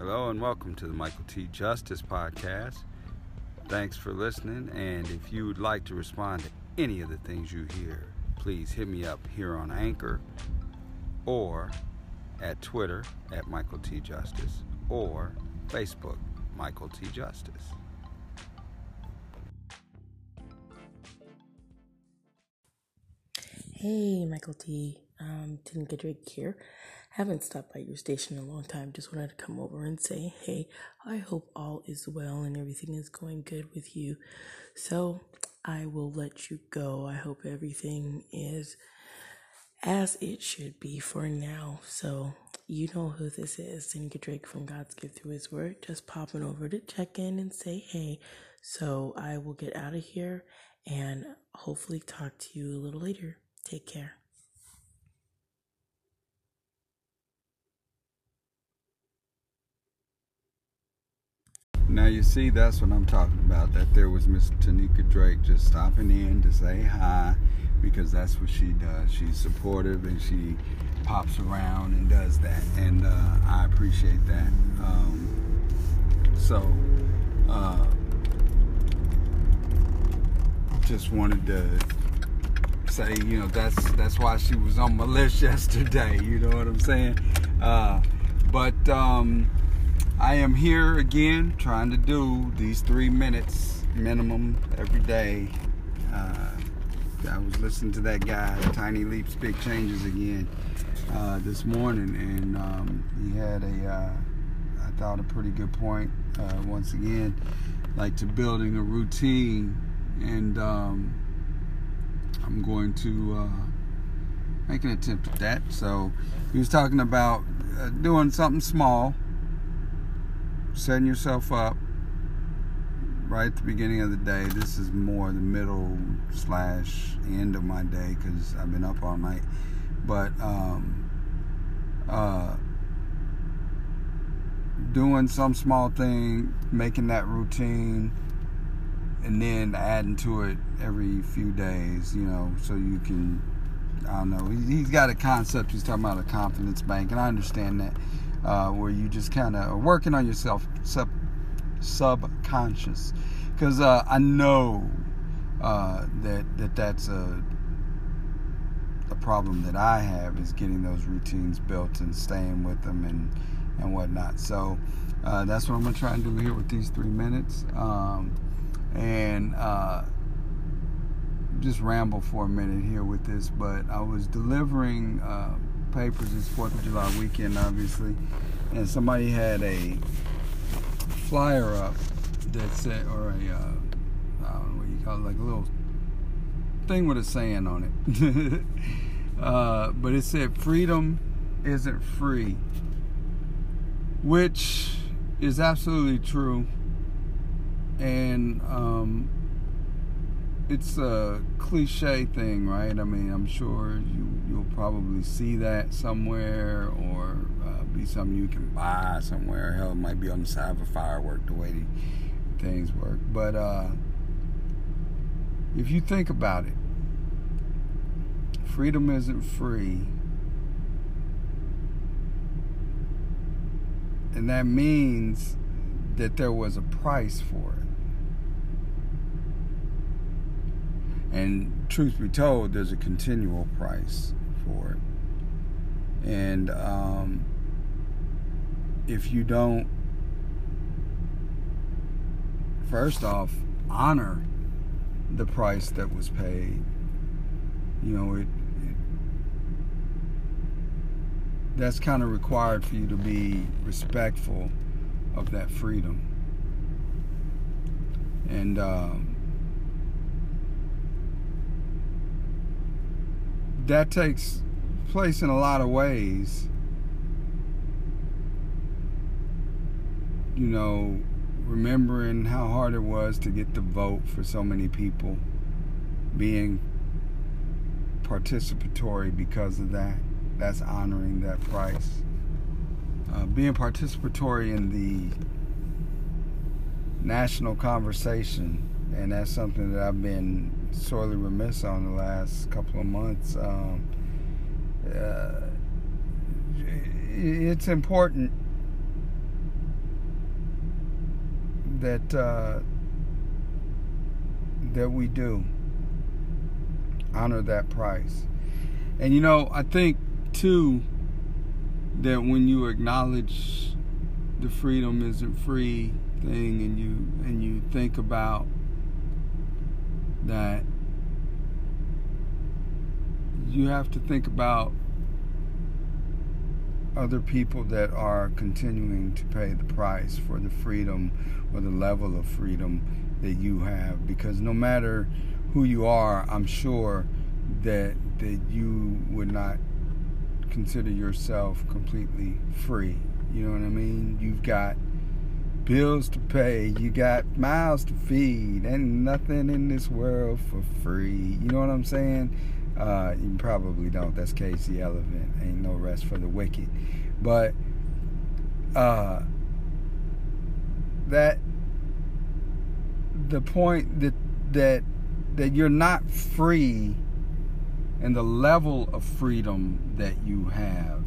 Hello and welcome to the Michael T. Justice Podcast. Thanks for listening. And if you would like to respond to any of the things you hear, please hit me up here on Anchor or at Twitter at Michael T. Justice or Facebook Michael T. Justice. Hey, Michael T. Um, Tanika Drake here. Haven't stopped by your station in a long time. Just wanted to come over and say, hey, I hope all is well and everything is going good with you. So I will let you go. I hope everything is as it should be for now. So you know who this is. Tanika Drake from God's Gift Through His Word. Just popping over to check in and say hey. So I will get out of here and hopefully talk to you a little later. Take care. Now you see, that's what I'm talking about. That there was Miss Tanika Drake just stopping in to say hi, because that's what she does. She's supportive and she pops around and does that, and uh, I appreciate that. Um, so, uh, just wanted to say, you know, that's that's why she was on my list yesterday. You know what I'm saying? Uh, but. Um, I am here again trying to do these three minutes minimum every day. Uh, I was listening to that guy, Tiny Leaps, Big Changes again uh, this morning, and um, he had a, uh, I thought, a pretty good point uh, once again, like to building a routine, and um, I'm going to uh, make an attempt at that. So he was talking about uh, doing something small setting yourself up right at the beginning of the day. This is more the middle slash end of my day because I've been up all night. But um, uh, doing some small thing, making that routine, and then adding to it every few days, you know, so you can. I don't know. He's got a concept. He's talking about a confidence bank, and I understand that uh, where you just kind of are working on yourself sub, subconscious because uh, I know uh, that that that's a a problem that I have is getting those routines built and staying with them and and whatnot. So uh, that's what I'm gonna try and do here with these three minutes, um, and uh, just ramble for a minute here with this. But I was delivering uh, papers this Fourth of July weekend, obviously, and somebody had a flyer up that said, or a, uh, I don't know what you call it, like a little thing with a saying on it. uh, but it said, "Freedom isn't free," which is absolutely true, and um, it's a cliche thing, right? I mean, I'm sure you you'll probably see that somewhere, or uh, be something you can buy somewhere. Hell, it might be on the side of a firework the way things work. But uh, if you think about it, freedom isn't free, and that means that there was a price for it. And truth be told, there's a continual price for it. And um, if you don't, first off, honor the price that was paid, you know, it, it that's kind of required for you to be respectful of that freedom. And um, that takes place in a lot of ways. You know, remembering how hard it was to get the vote for so many people, being participatory because of that. That's honoring that price. Uh, being participatory in the national conversation, and that's something that I've been sorely remiss on the last couple of months. Um, uh, it's important that uh, that we do honor that price. And you know, I think too that when you acknowledge the freedom isn't free thing and you and you think about that you have to think about other people that are continuing to pay the price for the freedom or the level of freedom that you have. Because no matter who you are I'm sure that that you would not consider yourself completely free. You know what I mean? You've got bills to pay you got mouths to feed and nothing in this world for free you know what I'm saying uh, you probably don't. That's Cage the Elephant. Ain't no rest for the wicked. But uh, that the point that that that you're not free and the level of freedom that you have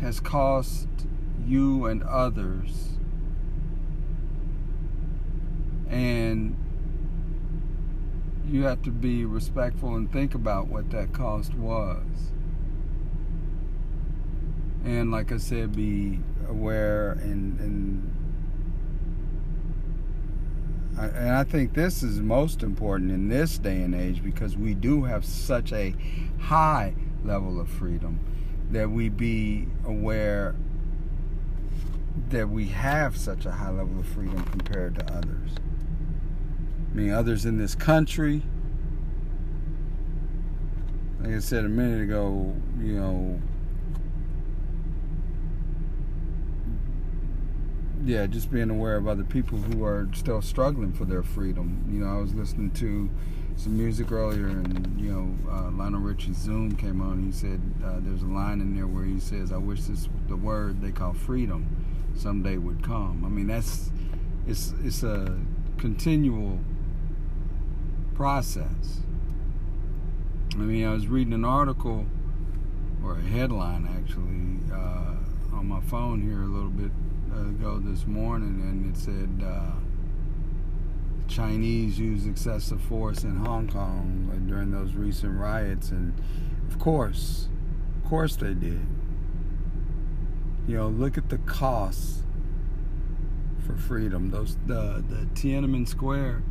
has cost you and others and you have to be respectful and think about what that cost was. And like I said, be aware and and I, and I think this is most important in this day and age because we do have such a high level of freedom that we be aware that we have such a high level of freedom compared to others. I mean, others in this country. Like I said a minute ago, you know, yeah, just being aware of other people who are still struggling for their freedom. You know, I was listening to some music earlier, and you know, uh, Lionel Richie's Zoom came on. And he said uh, there's a line in there where he says, "I wish this the word they call freedom someday would come." I mean, that's it's it's a continual process. I mean, I was reading an article or a headline actually uh, on my phone here a little bit ago this morning, and it said uh, Chinese used excessive force in Hong Kong during those recent riots, and of course, of course they did. You know, look at the costs for freedom. Those the the Tiananmen Square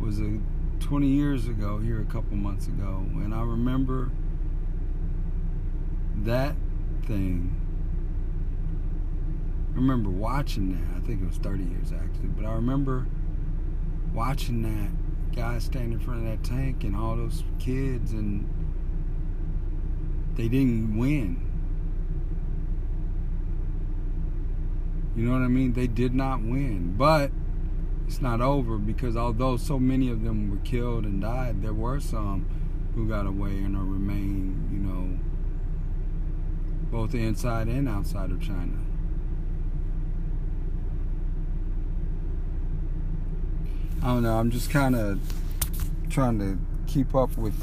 was a 20 years ago here a couple months ago and I remember that thing. I remember watching that. I think it was 30 years actually but I remember watching that guy stand in front of that tank and all those kids and they didn't win you know what I mean they did not win but it's not over because although so many of them were killed and died, there were some who got away and are remain, you know, both inside and outside of China. I don't know. I'm just kind of trying to keep up with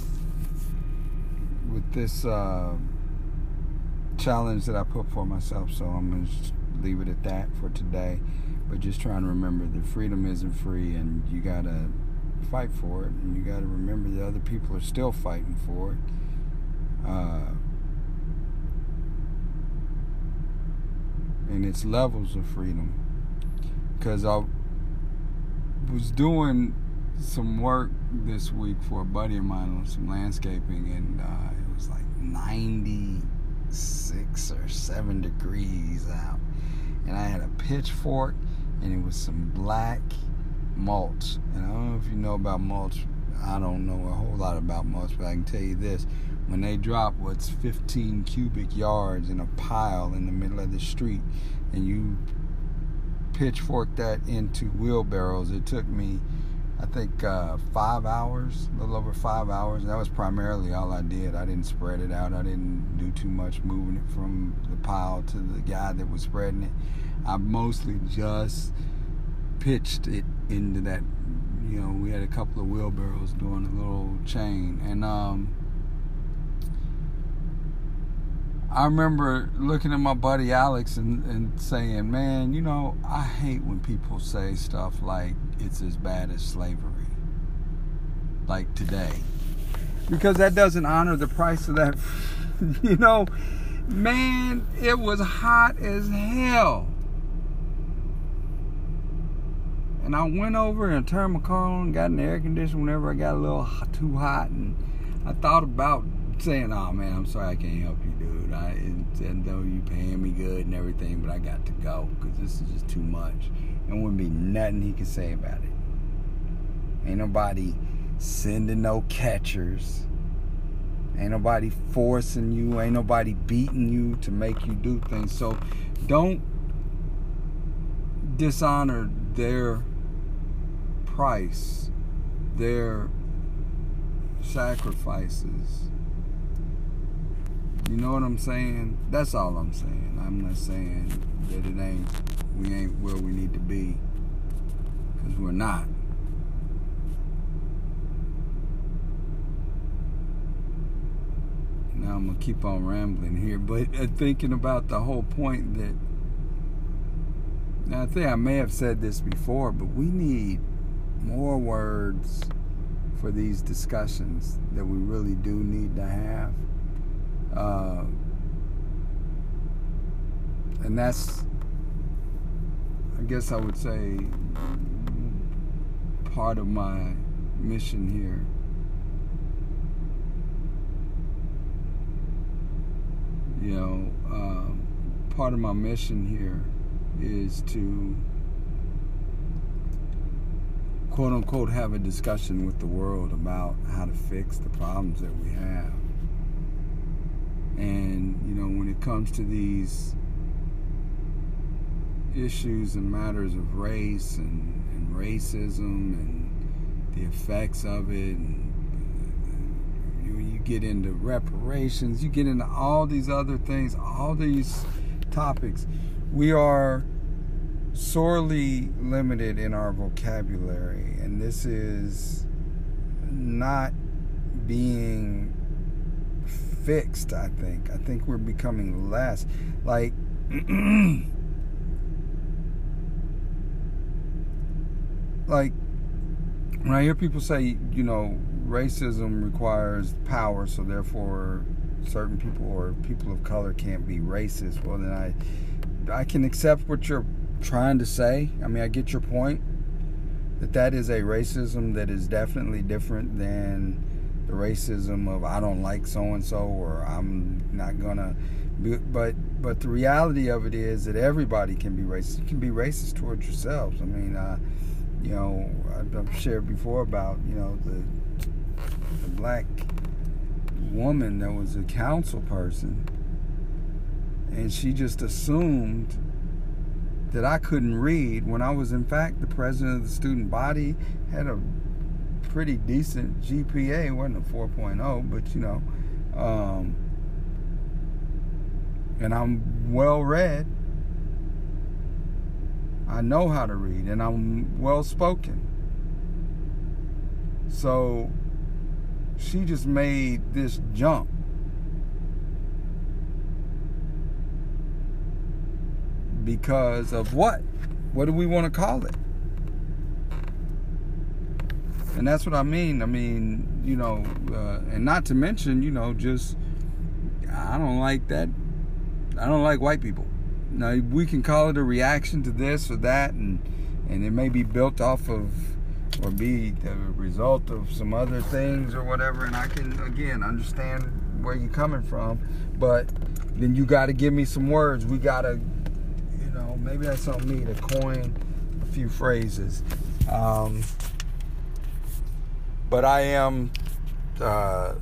with this uh, challenge that I put for myself. So I'm gonna leave it at that for today. But just trying to remember that freedom isn't free and you gotta fight for it and you gotta remember that other people are still fighting for it. Uh, and it's levels of freedom. Because I was doing some work this week for a buddy of mine on some landscaping and uh, it was like 96 or 7 degrees out and I had a pitchfork and it was some black mulch. And I don't know if you know about mulch. I don't know a whole lot about mulch, but I can tell you this. When they drop what's 15 cubic yards in a pile in the middle of the street and you pitchfork that into wheelbarrows, it took me, I think, uh, five hours, a little over five hours. That was primarily all I did. I didn't spread it out. I didn't do too much moving it from the pile to the guy that was spreading it. I mostly just pitched it into that. You know, we had a couple of wheelbarrows doing a little chain, and um, I remember looking at my buddy Alex and, and saying, man, you know, I hate when people say stuff like it's as bad as slavery. Like today. Because that doesn't honor the price of that. you know, man, it was hot as hell. And I went over and turned my car on, got in the air conditioner whenever I got a little too hot. And I thought about saying, oh man, I'm sorry I can't help you, dude. I and though you paying me good and everything, but I got to go because this is just too much. And wouldn't be nothing he could say about it. Ain't nobody sending no catchers. Ain't nobody forcing you. Ain't nobody beating you to make you do things. So don't dishonor their price, their sacrifices you know what I'm saying? That's all I'm saying. I'm not saying that it ain't we ain't where we need to be because we're not. Now I'm gonna keep on rambling here, but uh, thinking about the whole point that now I think I may have said this before, but we need more words for these discussions that we really do need to have uh, and that's, I guess I would say, part of my mission here. You know, um, part of my mission here is to quote unquote have a discussion with the world about how to fix the problems that we have. And, you know, when it comes to these issues and matters of race and, and racism and the effects of it, and you, you get into reparations, you get into all these other things, all these topics, we are sorely limited in our vocabulary. And this is not being fixed, I think. I think we're becoming less. Like, like, when I hear people say, you know, racism requires power, so therefore certain people or people of color can't be racist, well, then I, I can accept what you're trying to say. I mean, I get your point that that is a racism that is definitely different than the racism of I don't like so and so or I'm not gonna. But but the reality of it is that everybody can be racist. You can be racist towards yourselves. I mean, uh, you know, I've shared before about you know the the black woman that was a council person, and she just assumed that I couldn't read when I was in fact the president of the student body, had a pretty decent GPA. It wasn't a 4.0, but you know, um, and I'm well read. I know how to read, and I'm well spoken. So she just made this jump. Because of what? What do we want to call it? And that's what I mean. I mean, you know, uh, and not to mention, you know, just I don't like that. I don't like white people. Now we can call it a reaction to this or that, and and it may be built off of or be the result of some other things or whatever. And I can again understand where you're coming from, but then you got to give me some words. We got to, you know, maybe that's on me to coin a few phrases. Um, but I am. Uh,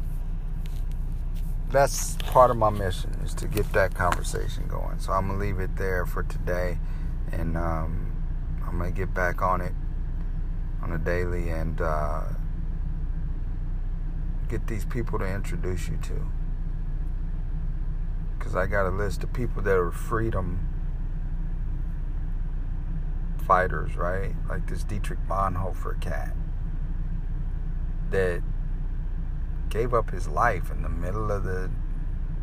that's part of my mission is to get that conversation going. So I'm gonna leave it there for today, and um, I'm gonna get back on it on a daily and uh, get these people to introduce you to. Because I got a list of people that are freedom fighters, right? Like this Dietrich Bonhoeffer cat that gave up his life in the middle of the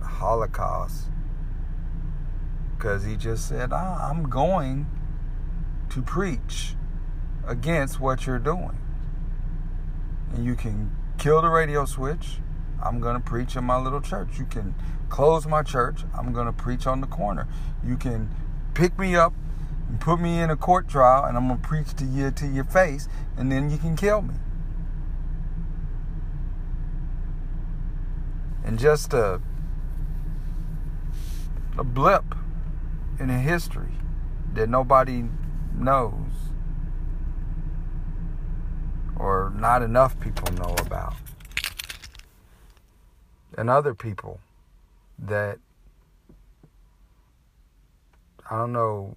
Holocaust because he just said, I'm going to preach against what you're doing. And you can kill the radio switch. I'm going to preach in my little church. You can close my church. I'm going to preach on the corner. You can pick me up and put me in a court trial, and I'm going to preach to you to your face, and then you can kill me. And just a, a blip in history that nobody knows or not enough people know about. And other people that I don't know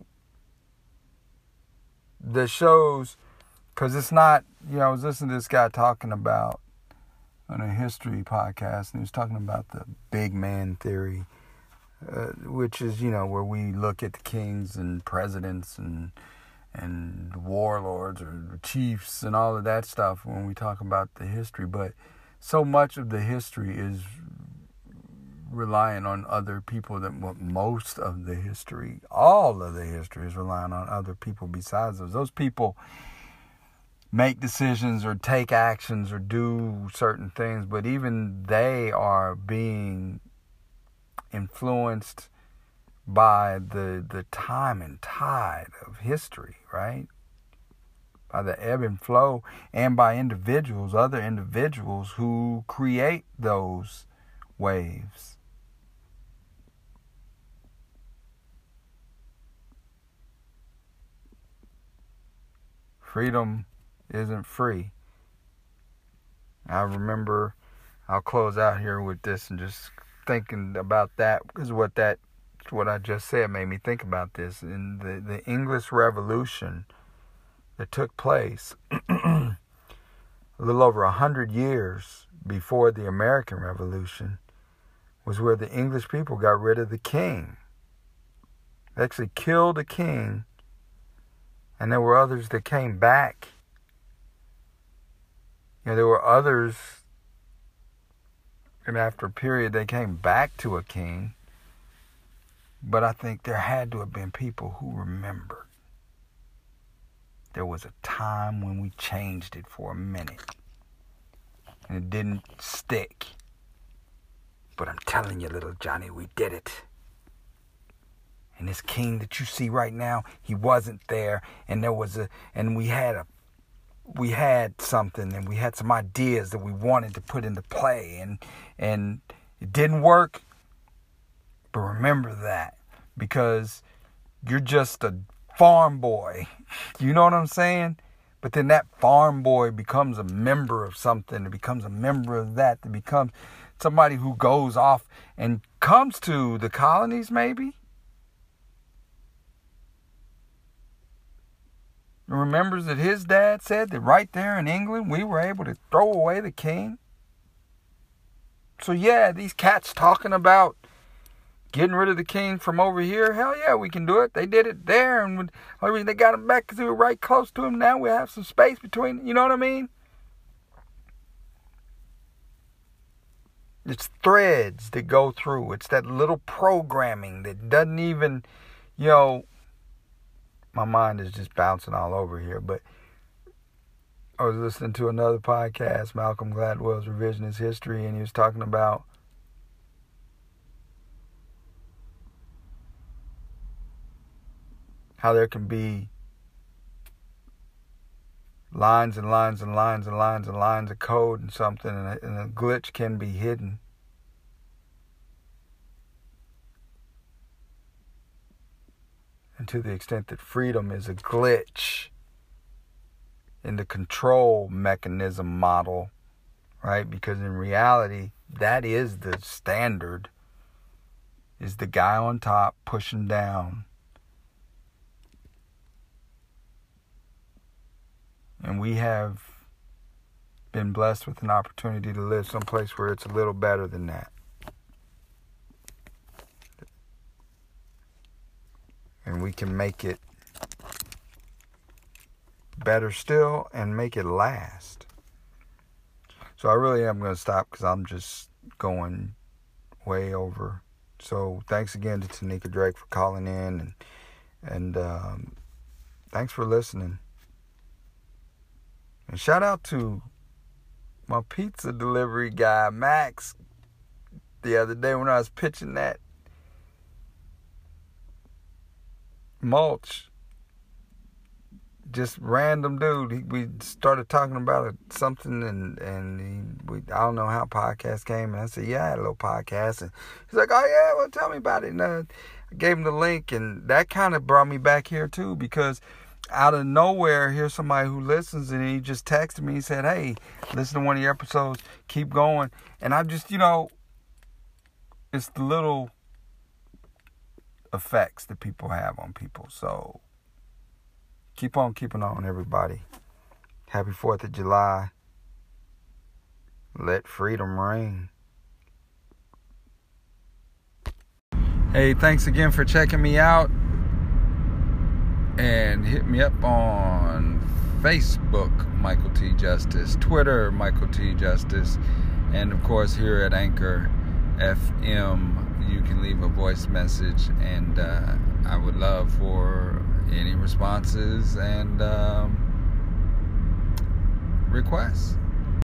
that shows because it's not you know I was listening to this guy talking about on a history podcast and he was talking about the big man theory uh, which is you know where we look at the kings and presidents and and warlords or chiefs and all of that stuff when we talk about the history but so much of the history is relying on other people that most of the history all of the history is relying on other people besides those. Those people make decisions or take actions or do certain things but even they are being influenced by the the time and tide of history, right? By the ebb and flow and by individuals, other individuals who create those waves. Freedom isn't free. I remember I'll close out here with this and just thinking about that because what that what I just said made me think about this. In the, the English Revolution that took place a little over a hundred years before the American Revolution was where the English people got rid of the king. They actually killed the king, and there were others that came back. You know, there were others and after a period, they came back to a king. But I think there had to have been people who remembered. There was a time when we changed it for a minute. And it didn't stick. But I'm telling you, little Johnny, we did it. And this king that you see right now, he wasn't there. And there was a, and we had a we had something and we had some ideas that we wanted to put into play and and it didn't work but remember that because you're just a farm boy. You know what i'm saying? But then that farm boy becomes a member of something. It becomes a member of that it becomes somebody who goes off and comes to the colonies maybe remembers that his dad said that right there in England we were able to throw away the king. So yeah, these cats talking about getting rid of the king from over here. Hell yeah, we can do it. They did it there, and mean they got him back because we were right close to him. Now we have some space between. You know what I mean? It's threads that go through. It's that little programming that doesn't even, you know, my mind is just bouncing all over here. But I was listening to another podcast, Malcolm Gladwell's Revisionist History, and he was talking about how there can be lines and lines and lines and lines and lines of code and something, and a, and a glitch can be hidden. And to the extent that freedom is a glitch in the control mechanism model, right? Because in reality, that is the standard is the guy on top pushing down. And we have been blessed with an opportunity to live someplace where it's a little better than that. And we can make it better still and make it last. So I really am going to stop because I'm just going way over. So thanks again to Tanika Drake for calling in and and um, thanks for listening. And shout out to my pizza delivery guy, Max, the other day when I was pitching that mulch. Just random dude. He, we started talking about it, something, and and he, we, I don't know how podcast came, and I said, yeah, I had a little podcast, and he's like, oh yeah, well, tell me about it. And uh, I gave him the link, and that kind of brought me back here too, because out of nowhere, here's somebody who listens, and he just texted me. He said, "Hey, listen to one of your episodes. Keep going." And I just, you know, it's the little effects that people have on people. So keep on keeping on, everybody. Happy Fourth of July. Let freedom ring. Hey, thanks again for checking me out and hit me up on Facebook, Michael T. Justice, Twitter, Michael T. Justice, and of course here at Anchor FM, you can leave a voice message, and uh, I would love for any responses and um, requests.